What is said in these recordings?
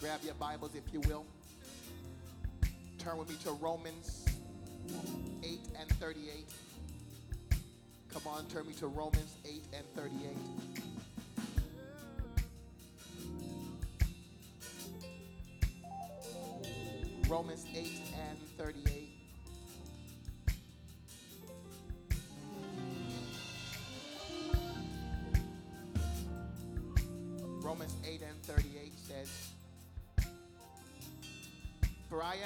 Grab your Bibles if you will. Turn with me to Romans 8 and 38. Come on, turn me to Romans 8 and 38. Romans 8 and 38.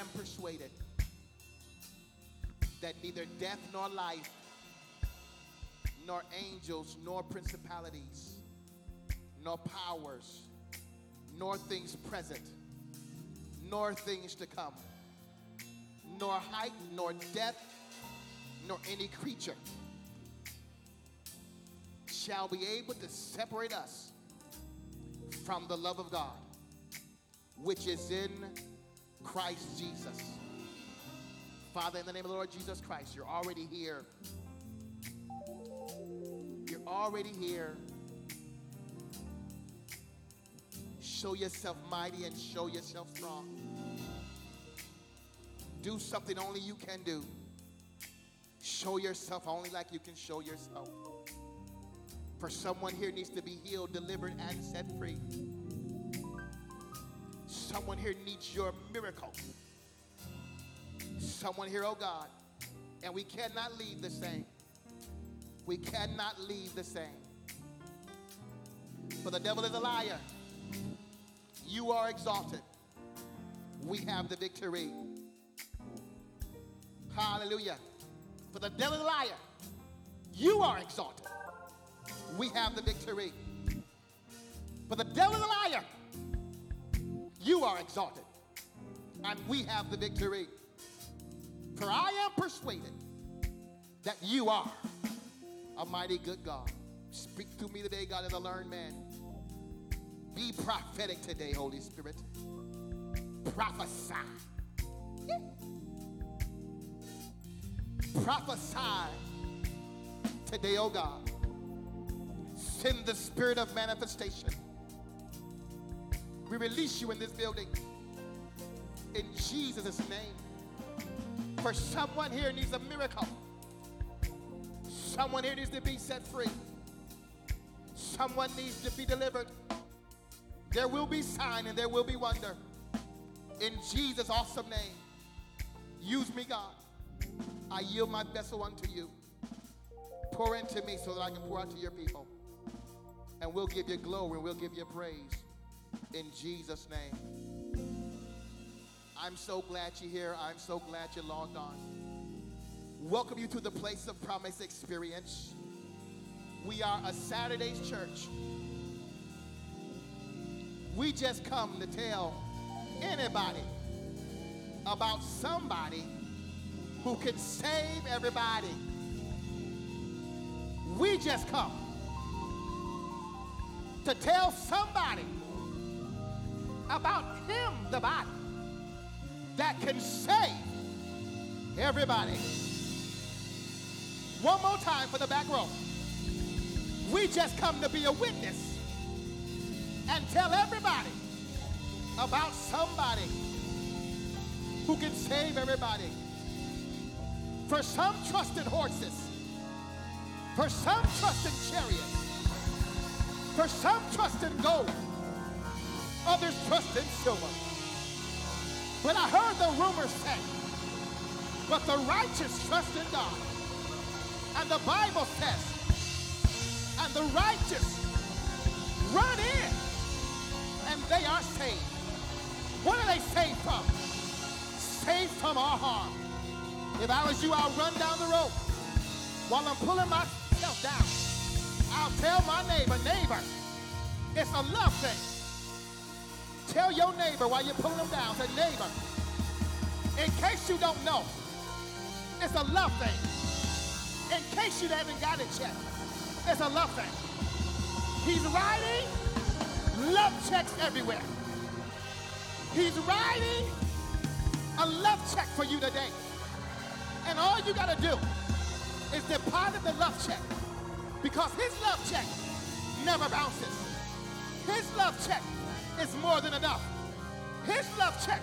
Am persuaded that neither death nor life, nor angels, nor principalities, nor powers, nor things present, nor things to come, nor height, nor depth, nor any creature shall be able to separate us from the love of God, which is in Christ Jesus. Father, in the name of the Lord Jesus Christ, you're already here. You're already here. Show yourself mighty and show yourself strong. Do something only you can do. Show yourself only like you can show yourself. For someone here needs to be healed, delivered, and set free. Someone here needs your miracle. Someone here, oh God, and we cannot leave the same. We cannot leave the same. For the devil is a liar. You are exalted. We have the victory. Hallelujah. For the devil is a liar. You are exalted we have the victory. For the devil is a liar. You are exalted, and we have the victory. For I am persuaded that you are a mighty good God. Speak to me today, God, as a learned man. Be prophetic today, Holy Spirit. Prophesy. Yeah. Prophesy today, oh God. Send the spirit of manifestation. We release you in this building. In Jesus' name. For someone here needs a miracle. Someone here needs to be set free. Someone needs to be delivered. There will be sign and there will be wonder. In Jesus' awesome name. Use me, God. I yield my vessel unto you. Pour into me so that I can pour out to your people. And we'll give you glory, and we'll give you praise in Jesus' name. I'm so glad you're here. I'm so glad you logged on. Welcome you to the Place of Promise experience. We are a Saturday's church. We just come to tell anybody about somebody who can save everybody. We just come to tell somebody about him, the body, that can save everybody. One more time for the back row. We just come to be a witness and tell everybody about somebody who can save everybody. For some trusted horses, for some trust in chariots, for some trust in gold, others trust in silver. But I heard the rumor say, but the righteous trust in God. And the Bible says, and the righteous run in and they are saved. What are they saved from? Saved from our harm. If I was you, I'll run down the road while I'm pulling myself down. I'll tell my neighbor, neighbor, it's a love thing. Tell your neighbor while you're pulling them down, say, neighbor, in case you don't know, it's a love thing. In case you haven't got it yet, it's a love thing. He's writing love checks everywhere. He's writing a love check for you today. And all you got to do is deposit the love check because his love check never bounces. His love check is more than enough. His love check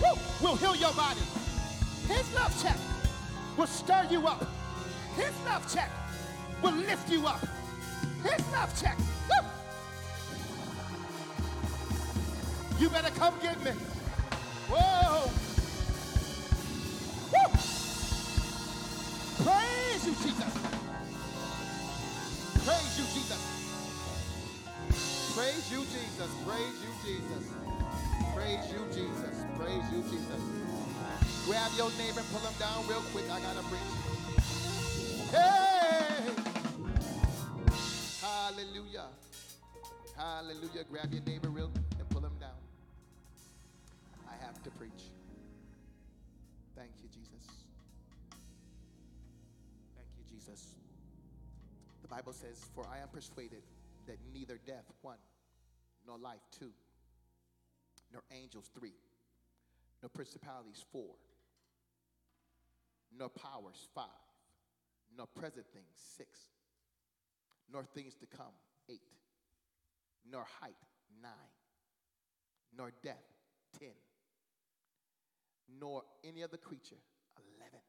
woo, will heal your body. His love check will stir you up. His love check will lift you up. His love check. Woo. You better come get me. Whoa. Woo. Praise you, Jesus. Praise you, Jesus. Praise you, Jesus. Praise you, Jesus. Praise you, Jesus. Grab your neighbor and pull him down real quick. I gotta preach. Hey! Hallelujah. Hallelujah. Grab your neighbor real and pull him down. I have to preach. Thank you, Jesus. Thank you, Jesus. The Bible says, For I am persuaded that neither death, one, nor life, two, nor angels, three, nor principalities, four, nor powers, five, nor present things, six, nor things to come, eight, nor height, nine, nor death, ten, nor any other creature, eleven,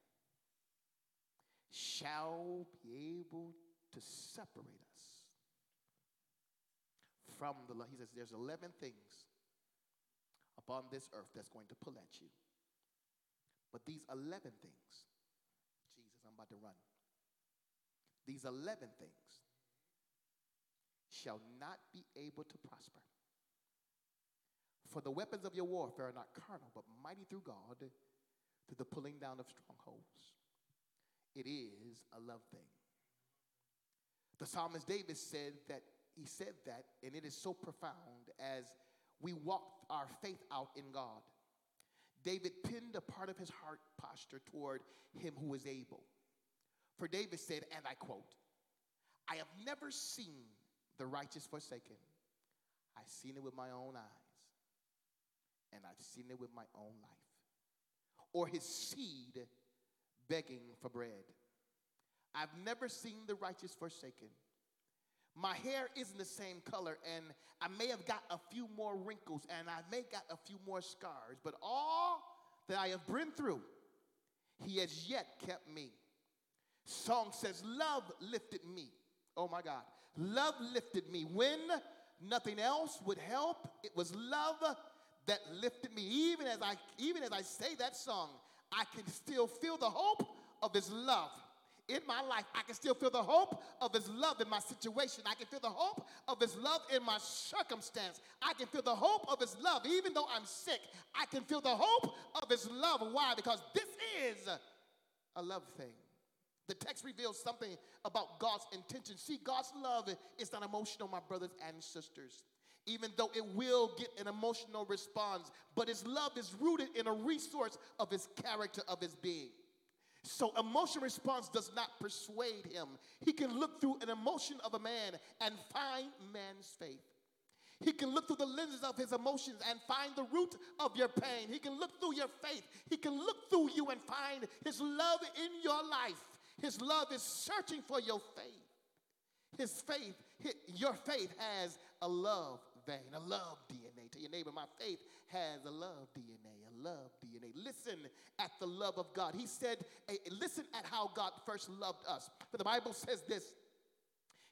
shall be able to separate us from the. He says there's 11 things upon this earth that's going to pull at you. But these 11 things, Jesus, I'm about to run. These 11 things shall not be able to prosper. For the weapons of your warfare are not carnal, but mighty through God to the pulling down of strongholds. It is a love thing. The psalmist David said that he said that, and it is so profound as we walk our faith out in God. David pinned a part of his heart posture toward him who is able. For David said, and I quote, I have never seen the righteous forsaken. I've seen it with my own eyes, and I've seen it with my own life. Or his seed begging for bread. I've never seen the righteous forsaken my hair isn't the same color, and I may have got a few more wrinkles, and I may got a few more scars, but all that I have been through, He has yet kept me. Song says, Love lifted me. Oh my God. Love lifted me. When nothing else would help, it was love that lifted me. Even as I even as I say that song, I can still feel the hope of his love in my life, I can still feel the hope of His love in my situation. I can feel the hope of His love in my circumstance. I can feel the hope of His love. Even though I'm sick, I can feel the hope of His love. Why? Because this is a love thing. The text reveals something about God's intention. See, God's love is not emotional, my brothers and sisters even though it will get an emotional response. But his love is rooted in a resource of his character, of his being. So emotion response does not persuade him. He can look through an emotion of a man and find man's faith. He can look through the lenses of his emotions and find the root of your pain. He can look through your faith. He can look through you and find his love in your life. His love is searching for your faith. His faith, your faith has a love vein, a love DNA. To your neighbor, my faith has a love DNA, a love DNA. Listen at the love of God. He said, eh, listen at how God first loved us. For the Bible says this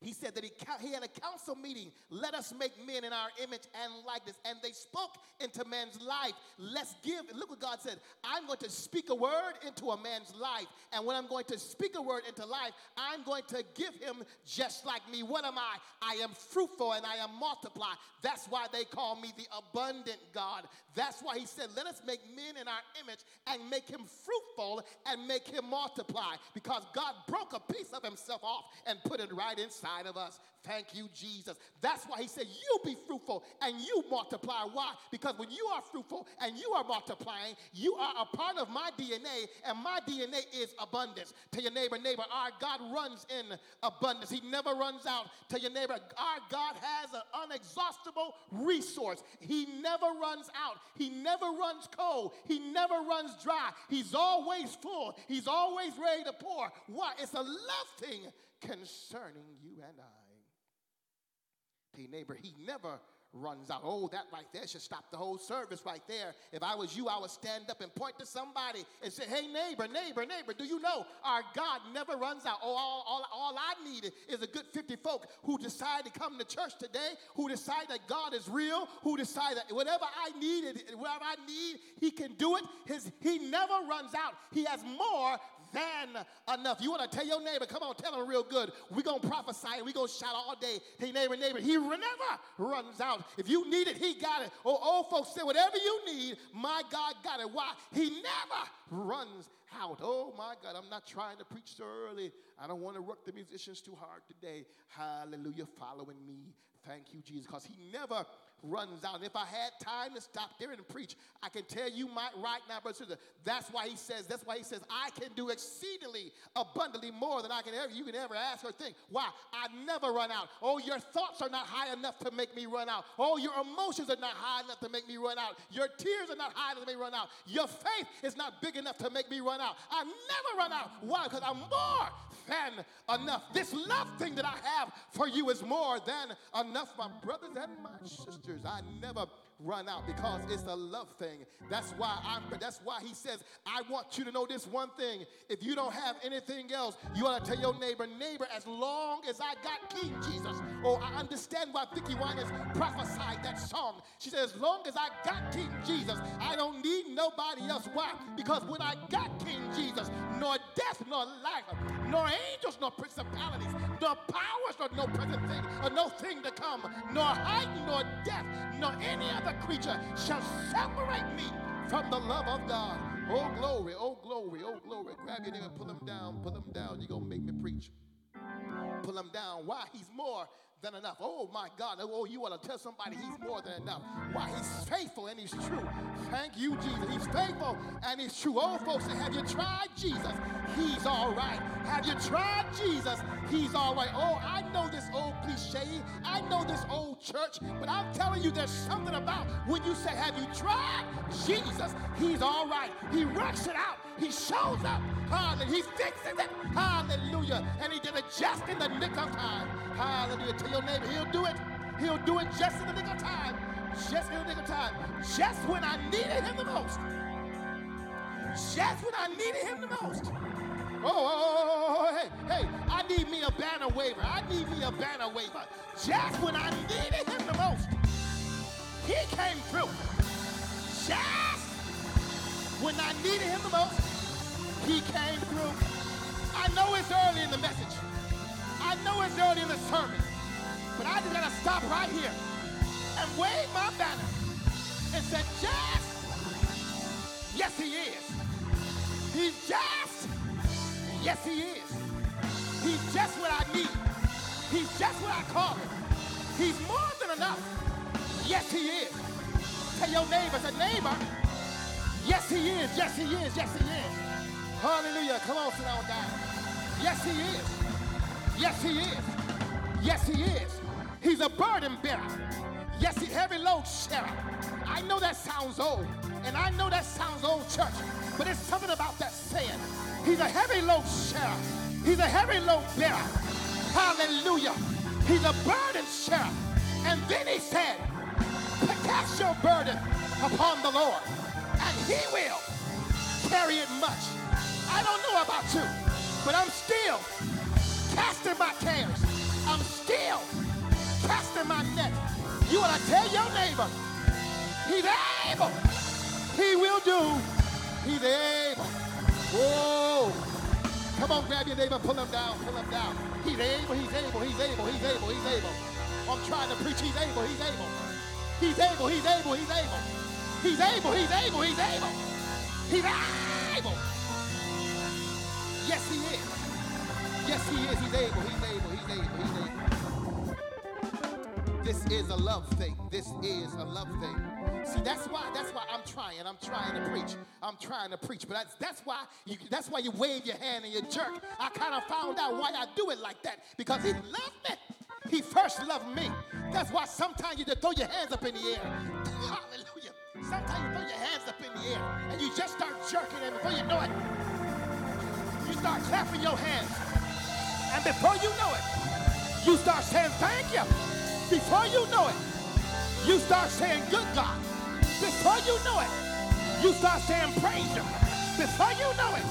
he said that he, he had a council meeting. Let us make men in our image and likeness. And they spoke into man's life. Let's give. Look what God said. I'm going to speak a word into a man's life. And when I'm going to speak a word into life, I'm going to give him just like me. What am I? I am fruitful and I am multiply. That's why they call me the abundant God. That's why he said, let us make men in our image and make him fruitful and make him multiply. Because God broke a piece of himself off and put it right inside inside of us. Thank you, Jesus. That's why he said, You be fruitful and you multiply. Why? Because when you are fruitful and you are multiplying, you are a part of my DNA, and my DNA is abundance. Tell your neighbor, neighbor, our God runs in abundance. He never runs out. Tell your neighbor, our God has an unexhaustible resource. He never runs out. He never runs cold. He never runs dry. He's always full. He's always ready to pour. Why? It's a love thing concerning you and I. Hey, neighbor, he never runs out. Oh, that right there should stop the whole service right there. If I was you, I would stand up and point to somebody and say, Hey, neighbor, neighbor, neighbor, do you know our God never runs out? Oh, all, all, all I need is a good 50 folk who decide to come to church today, who decide that God is real, who decide that whatever I need, whatever I need, He can do it. His, he never runs out. He has more than enough. You want to tell your neighbor, come on, tell him real good. We're going to prophesy and we're going to shout all day. Hey, neighbor, neighbor, he never runs out. If you need it, he got it. Or old folks say, whatever you need, my God got it. Why? He never runs out. Oh, my God, I'm not trying to preach so early. I don't want to work the musicians too hard today. Hallelujah, following me. Thank you, Jesus, because he never runs out. And if I had time to stop there and preach, I can tell you my, right now, brother, sister, that's why he says, that's why he says, I can do exceedingly abundantly more than I can ever, you can ever ask or think. Why? I never run out. Oh, your thoughts are not high enough to make me run out. Oh, your emotions are not high enough to make me run out. Your tears are not high enough to make me run out. Your faith is not big enough to make me run out. I never run out. Why? Because I'm more than enough. This love thing that I have for you is more than enough, my brothers and my sisters. I never run out because it's a love thing. That's why I'm that's why he says, I want you to know this one thing. If you don't have anything else, you ought to tell your neighbor, neighbor, as long as I got King Jesus. Oh, I understand why Vickie Winans prophesied that song. She said, as long as I got King Jesus, I don't need nobody else. Why? Because when I got King Jesus, nor death, nor life, nor angels, nor principalities, nor powers, nor no present thing, or no thing to come, nor height, nor depth, nor any other creature shall separate me from the love of God. Oh, glory, oh, glory, oh, glory. Grab your and pull him down, pull him down. You're going to make me preach. Pull him down. Why? He's more than enough. Oh my God. Oh, you want to tell somebody he's more than enough. Why? He's faithful and he's true. Thank you, Jesus. He's faithful and he's true. Oh, folks, have you tried Jesus? He's all right. Have you tried Jesus? He's all right. Oh, I know this old cliche. I know this old church, but I'm telling you, there's something about when you say, Have you tried Jesus? He's all right. He works it out. He shows up. Hallelujah. He fixes it. Hallelujah. And he did it just in the nick of time. Hallelujah. Tell your neighbor, he'll do it. He'll do it just in the nick of time. Just in the nick of time. Just when I needed him the most. Just when I needed him the most. Oh, oh, oh, hey, hey, I need me a banner waiver. I need me a banner waiver. Just when I needed him the most, he came through. Just when I needed him the most, he came through. I know it's early in the message. I know it's early in the sermon. But I just gotta stop right here and wave my banner and say, just, yes he is. He's just, yes he is. He's just what I need. He's just what I call him. He's more than enough. Yes he is. Tell your neighbor, say neighbor, yes he is, yes he is, yes he is. Hallelujah. Come on, sit down down. Yes he is. Yes he is. Yes he is. He's a burden bearer. Yes, he heavy load sharer. I know that sounds old, and I know that sounds old church, but it's something about that saying. He's a heavy load sharer. He's a heavy load bearer. Hallelujah. He's a burden sharer. And then he said, cast your burden upon the Lord, and he will carry it much. I don't know about you, but I'm still casting my cares. I'm still casting my net. You want to tell your neighbor, he's able. He will do. He's able. Whoa. Come on, grab your neighbor, pull him down, pull him down. He's able, he's able, he's able, he's able, he's able. I'm trying to preach, he's able, he's able. He's able, he's able, he's able. He's able, he's able, he's able. He's able. Yes, he is. Yes, he is. He's able, he's able, he's able, he's able. This is a love thing. This is a love thing. See, that's why that's why I'm trying. I'm trying to preach. I'm trying to preach. But that's that's why you that's why you wave your hand and you jerk. I kind of found out why I do it like that because he loved me. He first loved me. That's why sometimes you just throw your hands up in the air. Hallelujah. Sometimes you throw your hands up in the air and you just start jerking, and before you know it, start clapping your hands. And before you know it, you start saying thank you. Before you know it, you start saying, Good God. Before you know it, you start saying, Praise Him. Before you know it,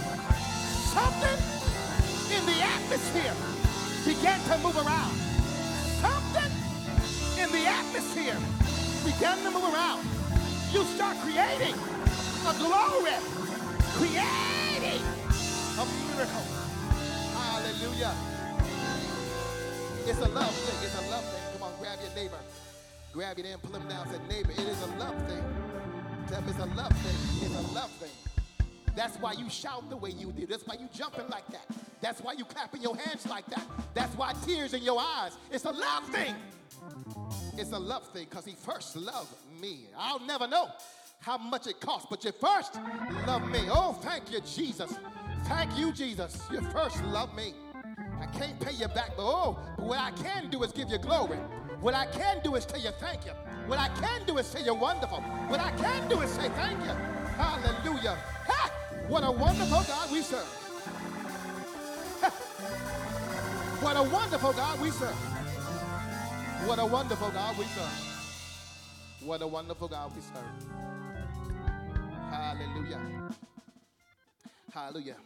something in the atmosphere began to move around. Something in the atmosphere began to move around. You start creating a glory, creating a miracle. Hallelujah. It's a love thing. It's a love thing. Come on, grab your neighbor. Grab your neighbor, pull him down. Say, neighbor, it is a love thing. Tell him it's a love thing. It's a love thing. That's why you shout the way you do. That's why you jumping like that. That's why you clapping your hands like that. That's why tears in your eyes. It's a love thing. It's a love thing because he first loved me. I'll never know how much it costs, but you first love me. Oh, thank you, Jesus. Thank you, Jesus. You first love me. I can't pay you back, but oh, but what I can do is give you glory. What I can do is tell you thank you. What I can do is say you're wonderful. What I can do is say thank you. Hallelujah. Ha! What a wonderful God we serve. Ha! what a wonderful God we serve. What a wonderful God we serve. What a wonderful God we serve. Hallelujah. Hallelujah.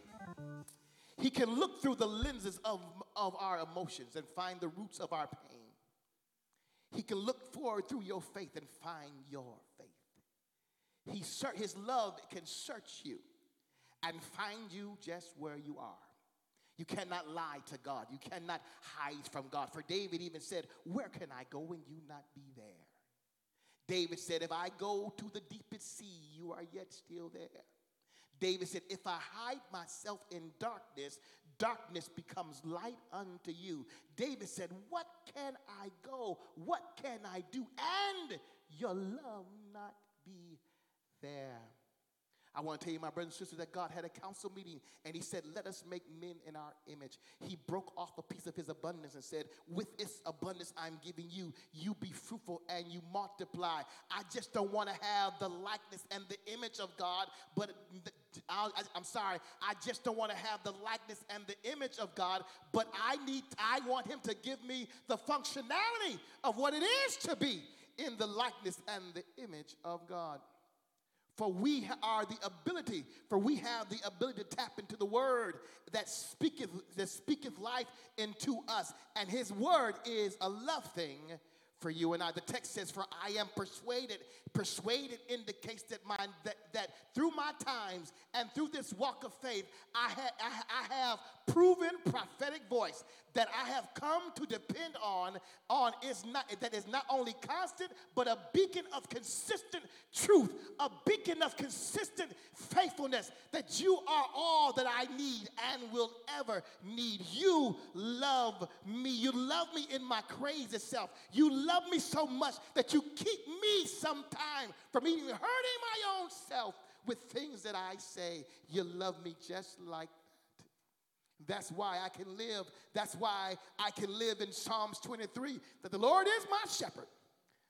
He can look through the lenses of, of our emotions and find the roots of our pain. He can look forward through your faith and find your faith. He ser- his love can search you and find you just where you are. You cannot lie to God. You cannot hide from God. For David even said, Where can I go when you not be there? David said, If I go to the deepest sea, you are yet still there. David said, If I hide myself in darkness, darkness becomes light unto you. David said, What can I go? What can I do? And your love not be there. I want to tell you, my brothers and sisters, that God had a council meeting and He said, Let us make men in our image. He broke off a piece of His abundance and said, With this abundance I'm giving you, you be fruitful and you multiply. I just don't want to have the likeness and the image of God, but i am sorry, I just don't want to have the likeness and the image of God, but I need, I want Him to give me the functionality of what it is to be in the likeness and the image of God. For we are the ability, for we have the ability to tap into the word that speaketh, that speaketh life into us. And his word is a love thing for you and I. The text says, For I am persuaded. Persuaded indicates that, my, that, that through my times and through this walk of faith, I, ha, I, I have proven prophetic voice that I have come to depend on, on is not, that is not only constant, but a beacon of consistent truth, a beacon of consistent faithfulness, that you are all that I need and will ever need. You love me. You love me in my crazy self. You love me so much that you keep me sometime from even hurting my own self with things that I say. You love me just like that's why I can live. That's why I can live in Psalms 23 that the Lord is my shepherd,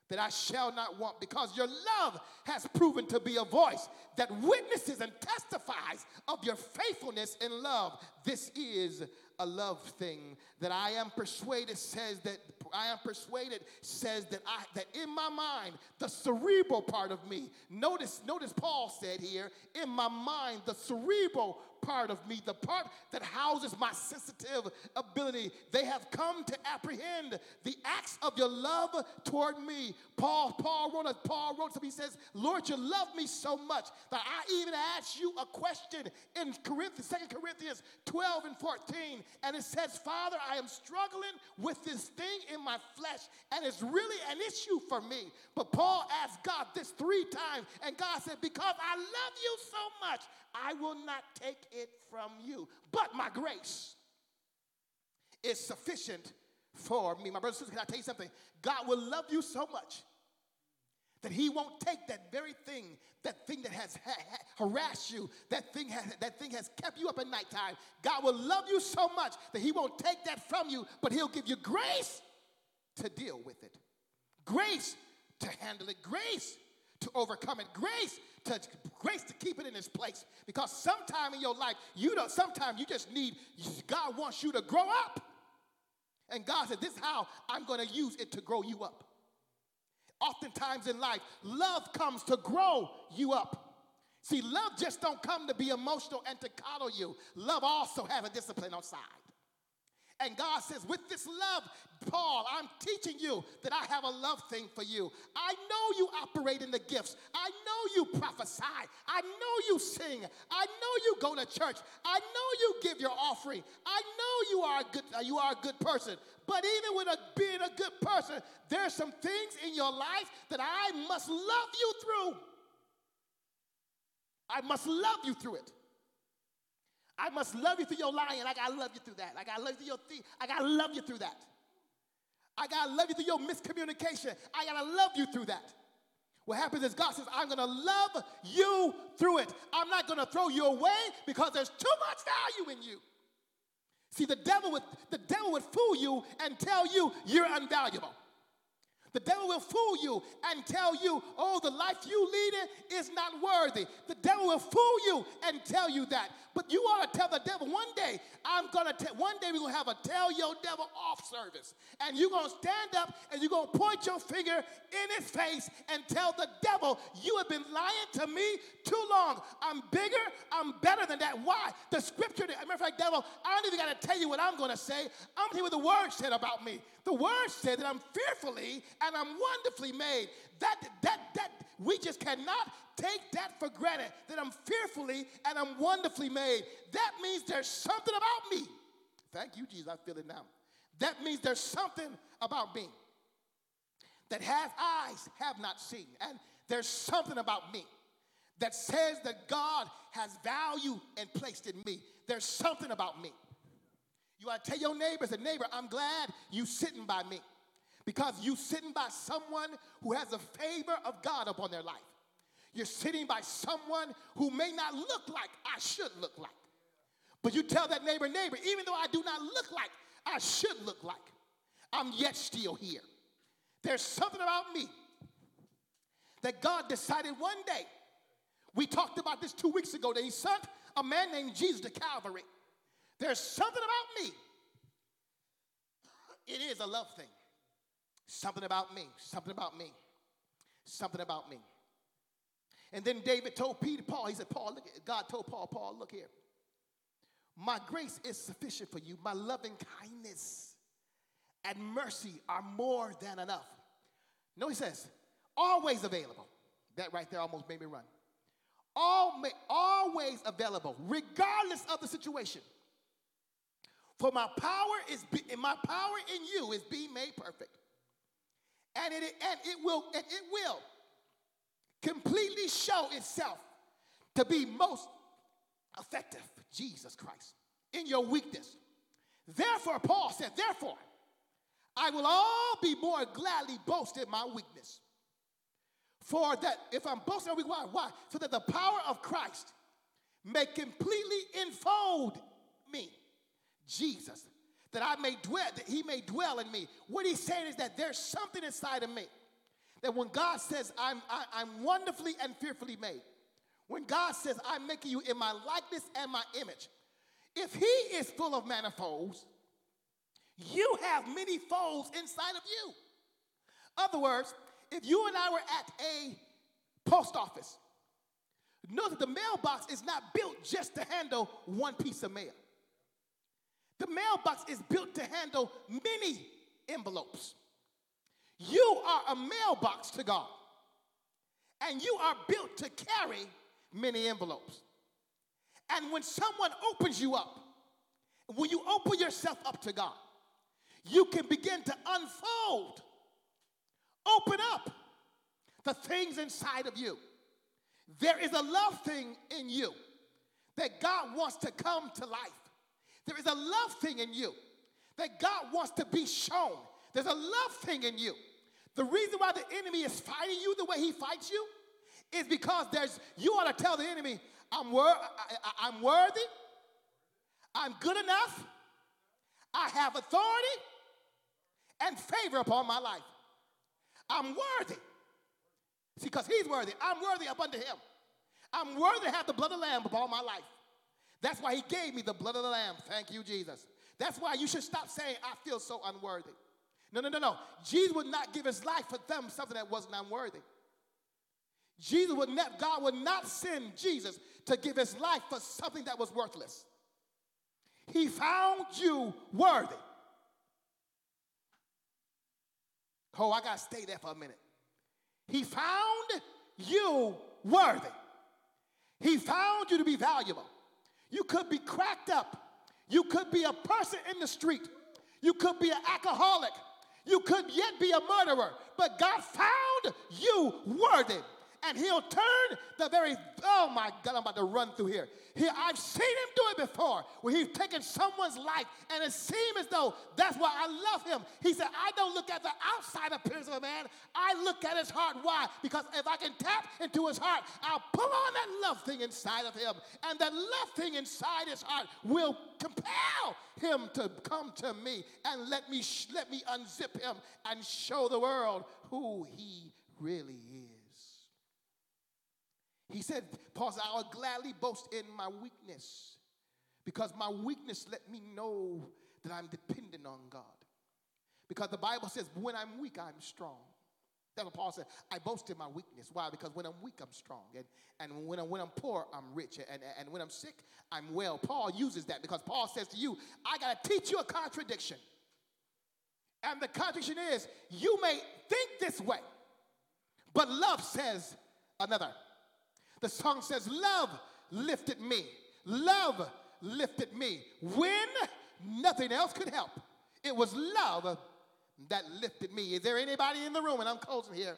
that I shall not want, because your love has proven to be a voice that witnesses and testifies of your faithfulness and love. This is a love thing that I am persuaded says that I am persuaded says that I that in my mind the cerebral part of me notice notice Paul said here in my mind the cerebral part of me, the part that houses my sensitive ability. They have come to apprehend the acts of your love toward me. Paul, Paul wrote, Paul wrote something. He says, Lord, you love me so much that I even asked you a question in Corinthians, 2 Corinthians 12 and 14. And it says, Father, I am struggling with this thing in my flesh, and it's really an issue for me. But Paul asked God this three times, and God said, Because I love you so much, I will not take it from you. But my grace is sufficient for me. My brothers and sisters, can I tell you something? God will love you so much that he won't take that very thing, that thing that has ha- ha- harassed you, that thing, has, that thing has kept you up at nighttime. God will love you so much that he won't take that from you, but he'll give you grace to deal with it, grace to handle it, grace to overcome it, grace to grace to keep it in its place. Because sometime in your life, you know, sometimes you just need, God wants you to grow up. And God said, This is how I'm going to use it to grow you up. Oftentimes in life, love comes to grow you up. See, love just don't come to be emotional and to coddle you. Love also has a discipline on side. And God says, with this love, Paul, I'm teaching you that I have a love thing for you. I know you operate in the gifts. I know you prophesy. I know you sing. I know you go to church. I know you give your offering. I know you are a good, uh, you are a good person. But even with a, being a good person, there's some things in your life that I must love you through. I must love you through it. I must love you through your lying. I gotta love you through that. I gotta love you through your thief. I gotta love you through that. I gotta love you through your miscommunication. I gotta love you through that. What happens is God says, I'm gonna love you through it. I'm not gonna throw you away because there's too much value in you. See, the devil would the devil would fool you and tell you you're unvaluable. The devil will fool you and tell you, oh, the life you lead is not worthy. The devil will fool you and tell you that. But you ought to tell the devil one day, I'm gonna tell one day we're gonna have a tell your devil off service. And you're gonna stand up and you're gonna point your finger in his face and tell the devil, you have been lying to me too long. I'm bigger, I'm better than that. Why? The scripture, matter of fact, devil, I don't even gotta tell you what I'm gonna say. I'm tell you the word said about me. The word said that I'm fearfully and I'm wonderfully made. That, that, that, we just cannot take that for granted that I'm fearfully and I'm wonderfully made. That means there's something about me. Thank you, Jesus. I feel it now. That means there's something about me that has eyes have not seen. And there's something about me that says that God has value and placed in me. There's something about me. You ought to tell your neighbors, a neighbor, I'm glad you sitting by me because you sitting by someone who has the favor of God upon their life. You're sitting by someone who may not look like I should look like. But you tell that neighbor, neighbor, even though I do not look like I should look like, I'm yet still here. There's something about me that God decided one day. We talked about this two weeks ago that He sent a man named Jesus to Calvary. There's something about me. It is a love thing. Something about me, something about me, something about me. And then David told Peter, Paul, he said, Paul, look, God told Paul, Paul, look here. My grace is sufficient for you. My loving kindness and mercy are more than enough. No, he says, always available. That right there almost made me run. All, always available, regardless of the situation. For my power is be, my power in you is being made perfect. And it, and it will and it will completely show itself to be most effective jesus christ in your weakness. Therefore paul said therefore i will all be more gladly boast in my weakness. For that if i'm boasting in why? Why? So that the power of christ may completely enfold me jesus that I may dwell, that he may dwell in me. What he's saying is that there's something inside of me. That when God says, I'm, I, am i am wonderfully and fearfully made, when God says, I'm making you in my likeness and my image, if he is full of manifolds, you have many folds inside of you. Other words, if you and I were at a post office, know that the mailbox is not built just to handle one piece of mail. The mailbox is built to handle many envelopes. You are a mailbox to God, and you are built to carry many envelopes. And when someone opens you up, when you open yourself up to God, you can begin to unfold, open up the things inside of you. There is a love thing in you that God wants to come to life. There is a love thing in you that God wants to be shown. There's a love thing in you. The reason why the enemy is fighting you the way he fights you is because there's you ought to tell the enemy, I'm, wor- I, am worthy, I'm good enough, I have authority and favor upon my life. I'm worthy. See, because he's worthy. I'm worthy up unto him. I'm worthy to have the blood of the Lamb upon my life. That's why he gave me the blood of the Lamb. Thank you, Jesus. That's why you should stop saying, I feel so unworthy. No, no, no, no. Jesus would not give his life for them something that wasn't unworthy. Jesus would not, God would not send Jesus to give his life for something that was worthless. He found you worthy. Oh, I got to stay there for a minute. He found you worthy. He found you to be valuable. You could be cracked up. You could be a person in the street. You could be an alcoholic. You could yet be a murderer. But God found you worthy and he'll turn the very, oh my God, I'm about to run through here. I've seen him do it before, where he's taken someone's life, and it seems as though that's why I love him. He said, I don't look at the outside appearance of a man, I look at his heart. Why? Because if I can tap into his heart, I'll pull on that love thing inside of him, and that love thing inside his heart will compel him to come to me and let me, let me unzip him and show the world who he really is. He said, Paul said, I will gladly boast in my weakness because my weakness let me know that I'm dependent on God. Because the Bible says, when I'm weak, I'm strong. That's what Paul said. I boast in my weakness. Why? Because when I'm weak, I'm strong. And, and when, I'm, when I'm poor, I'm rich. And, and when I'm sick, I'm well. Paul uses that because Paul says to you, I got to teach you a contradiction. And the contradiction is, you may think this way, but love says another. The song says, Love lifted me. Love lifted me when nothing else could help. It was love that lifted me. Is there anybody in the room, and I'm closing here,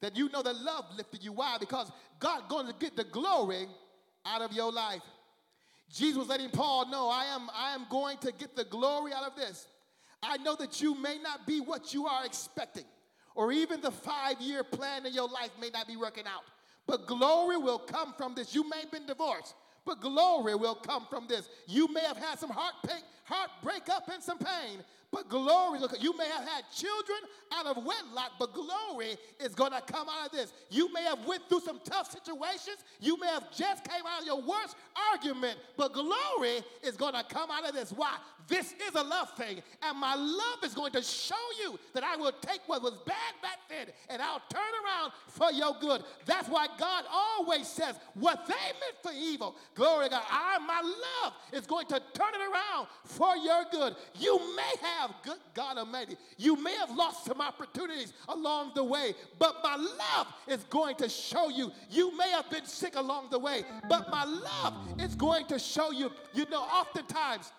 that you know that love lifted you? Why? Because God going to get the glory out of your life. Jesus was letting Paul know, I am, I am going to get the glory out of this. I know that you may not be what you are expecting, or even the five year plan in your life may not be working out. But glory will come from this. You may have been divorced, but glory will come from this. You may have had some heartbreak, heartbreak up and some pain, but glory, you may have had children out of wedlock, but glory is going to come out of this. You may have went through some tough situations. You may have just came out of your worst argument, but glory is going to come out of this. Why? This is a love thing, and my love is going to show you that I will take what was bad back then and I'll turn around for your good. That's why God always says, what they meant for evil, glory to God, I, my love is going to turn it around for your good. You may have good God Almighty. You may have lost some opportunities along the way, but my love is going to show you. You may have been sick along the way, but my love is going to show you. You know, oftentimes,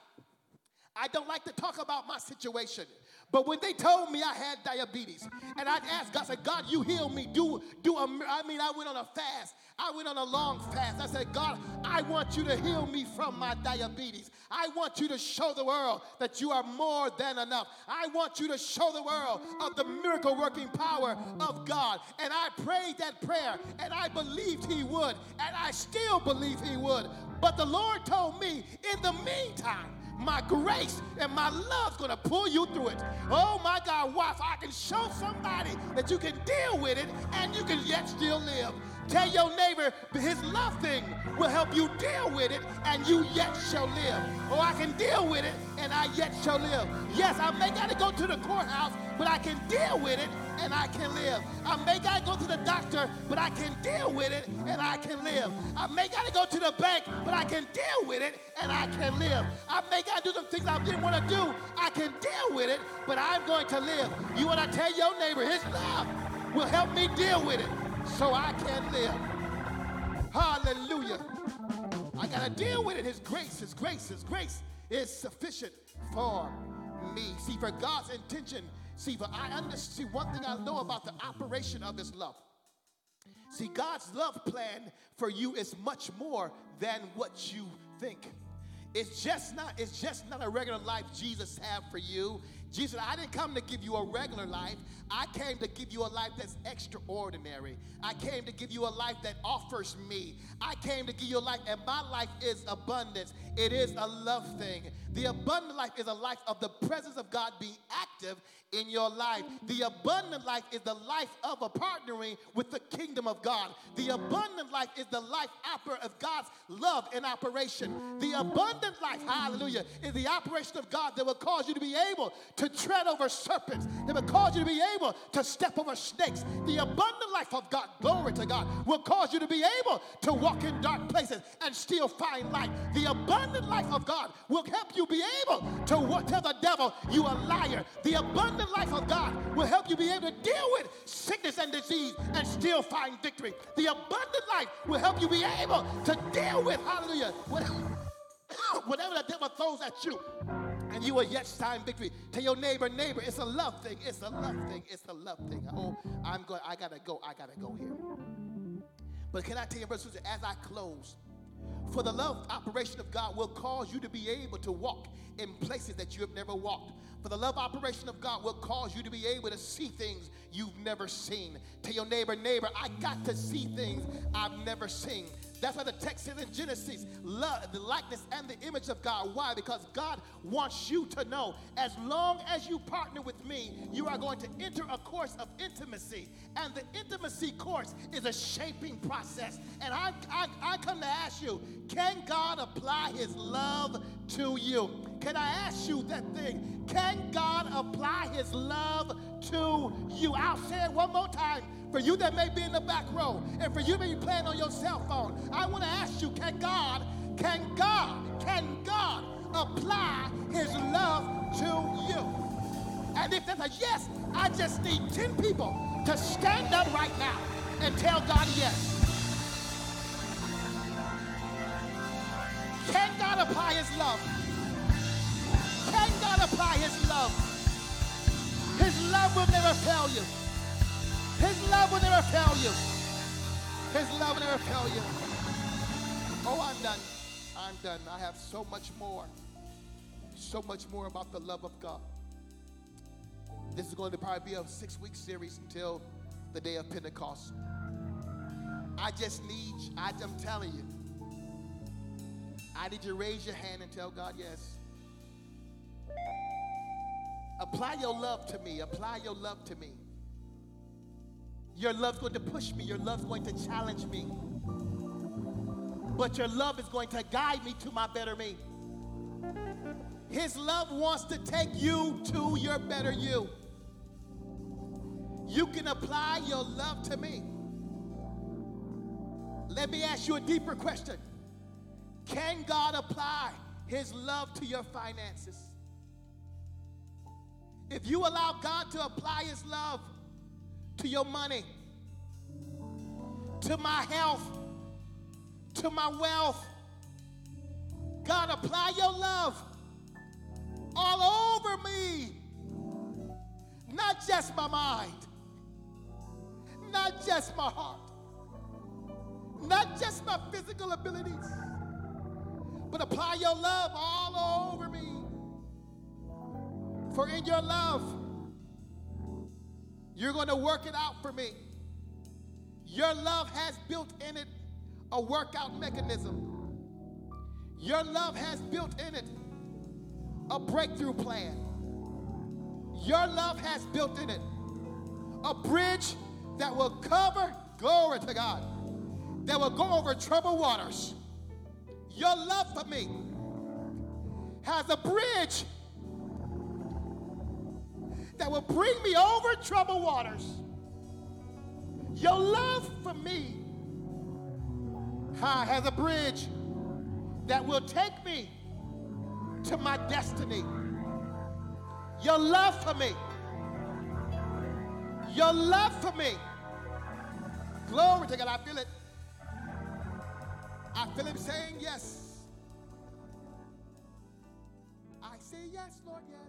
I don't like to talk about my situation. But when they told me I had diabetes, and I asked God, I said, God, you heal me. Do, do a, I mean, I went on a fast. I went on a long fast. I said, God, I want you to heal me from my diabetes. I want you to show the world that you are more than enough. I want you to show the world of the miracle working power of God. And I prayed that prayer, and I believed He would, and I still believe He would. But the Lord told me, in the meantime, my grace and my love's gonna pull you through it. Oh my God, wife, I can show somebody that you can deal with it and you can yet still live. Tell your neighbor his love thing will help you deal with it and you yet shall live. Oh, I can deal with it and I yet shall live. Yes, I may gotta go to the courthouse, but I can deal with it and I can live. I may gotta go to the doctor, but I can deal with it and I can live. I may gotta go to the bank, but I can deal with it and I can live. I may gotta do some things I didn't want to do. I can deal with it, but I'm going to live. You wanna tell your neighbor his love will help me deal with it so I can live. Hallelujah. I got to deal with it. His grace, His grace, His grace is sufficient for me. See, for God's intention, see, for I understand, see, one thing I know about the operation of His love. See, God's love plan for you is much more than what you think. It's just not, it's just not a regular life Jesus have for you. Jesus, I didn't come to give you a regular life. I came to give you a life that's extraordinary. I came to give you a life that offers me. I came to give you a life, and my life is abundance. It is a love thing. The abundant life is a life of the presence of God being active in your life. The abundant life is the life of a partnering with the kingdom of God. The abundant life is the life of God's love in operation. The abundant life, hallelujah, is the operation of God that will cause you to be able to tread over serpents. It will cause you to be able to step over snakes. The abundant life of God, glory to God, will cause you to be able to walk in dark places and still find light. The abundant life of God will help you be able to tell the devil you a liar. The abundant life of God will help you be able to deal with sickness and disease and still find victory. The abundant life will help you be able to deal with, hallelujah, whatever the devil throws at you and you will yet find victory. Tell your neighbor, neighbor, it's a love thing. It's a love thing. It's a love thing. Oh, I'm going. I gotta go. I gotta go here. But can I tell you, brothers as I close, for the love operation of God will cause you to be able to walk in places that you have never walked. For the love operation of God will cause you to be able to see things you've never seen. Tell your neighbor, neighbor, I got to see things I've never seen. That's why the text says in Genesis, love, the likeness and the image of God. Why? Because God wants you to know as long as you partner with me, you are going to enter a course of intimacy. And the intimacy course is a shaping process. And I, I, I come to ask you, can God apply his love to you? Can I ask you that thing? Can God apply his love to you? I'll say it one more time. For you that may be in the back row, and for you may be playing on your cell phone, I want to ask you, can God, can God, can God apply his love to you? And if that's a yes, I just need 10 people to stand up right now and tell God yes. Can God apply his love? Can God apply his love? His love will never fail you. His love will never fail you. His love will never fail you. Oh, I'm done. I'm done. I have so much more. So much more about the love of God. This is going to probably be a six week series until the day of Pentecost. I just need, I'm telling you, I need you to raise your hand and tell God yes. Apply your love to me. Apply your love to me. Your love's going to push me. Your love's going to challenge me. But your love is going to guide me to my better me. His love wants to take you to your better you. You can apply your love to me. Let me ask you a deeper question. Can God apply his love to your finances? If you allow God to apply his love to your money, to my health, to my wealth. God, apply your love all over me, not just my mind, not just my heart, not just my physical abilities, but apply your love all over. For in your love, you're going to work it out for me. Your love has built in it a workout mechanism. Your love has built in it a breakthrough plan. Your love has built in it a bridge that will cover, glory to God, that will go over troubled waters. Your love for me has a bridge that will bring me over troubled waters. Your love for me has a bridge that will take me to my destiny. Your love for me. Your love for me. Glory to God. I feel it. I feel him saying yes. I say yes, Lord, yes.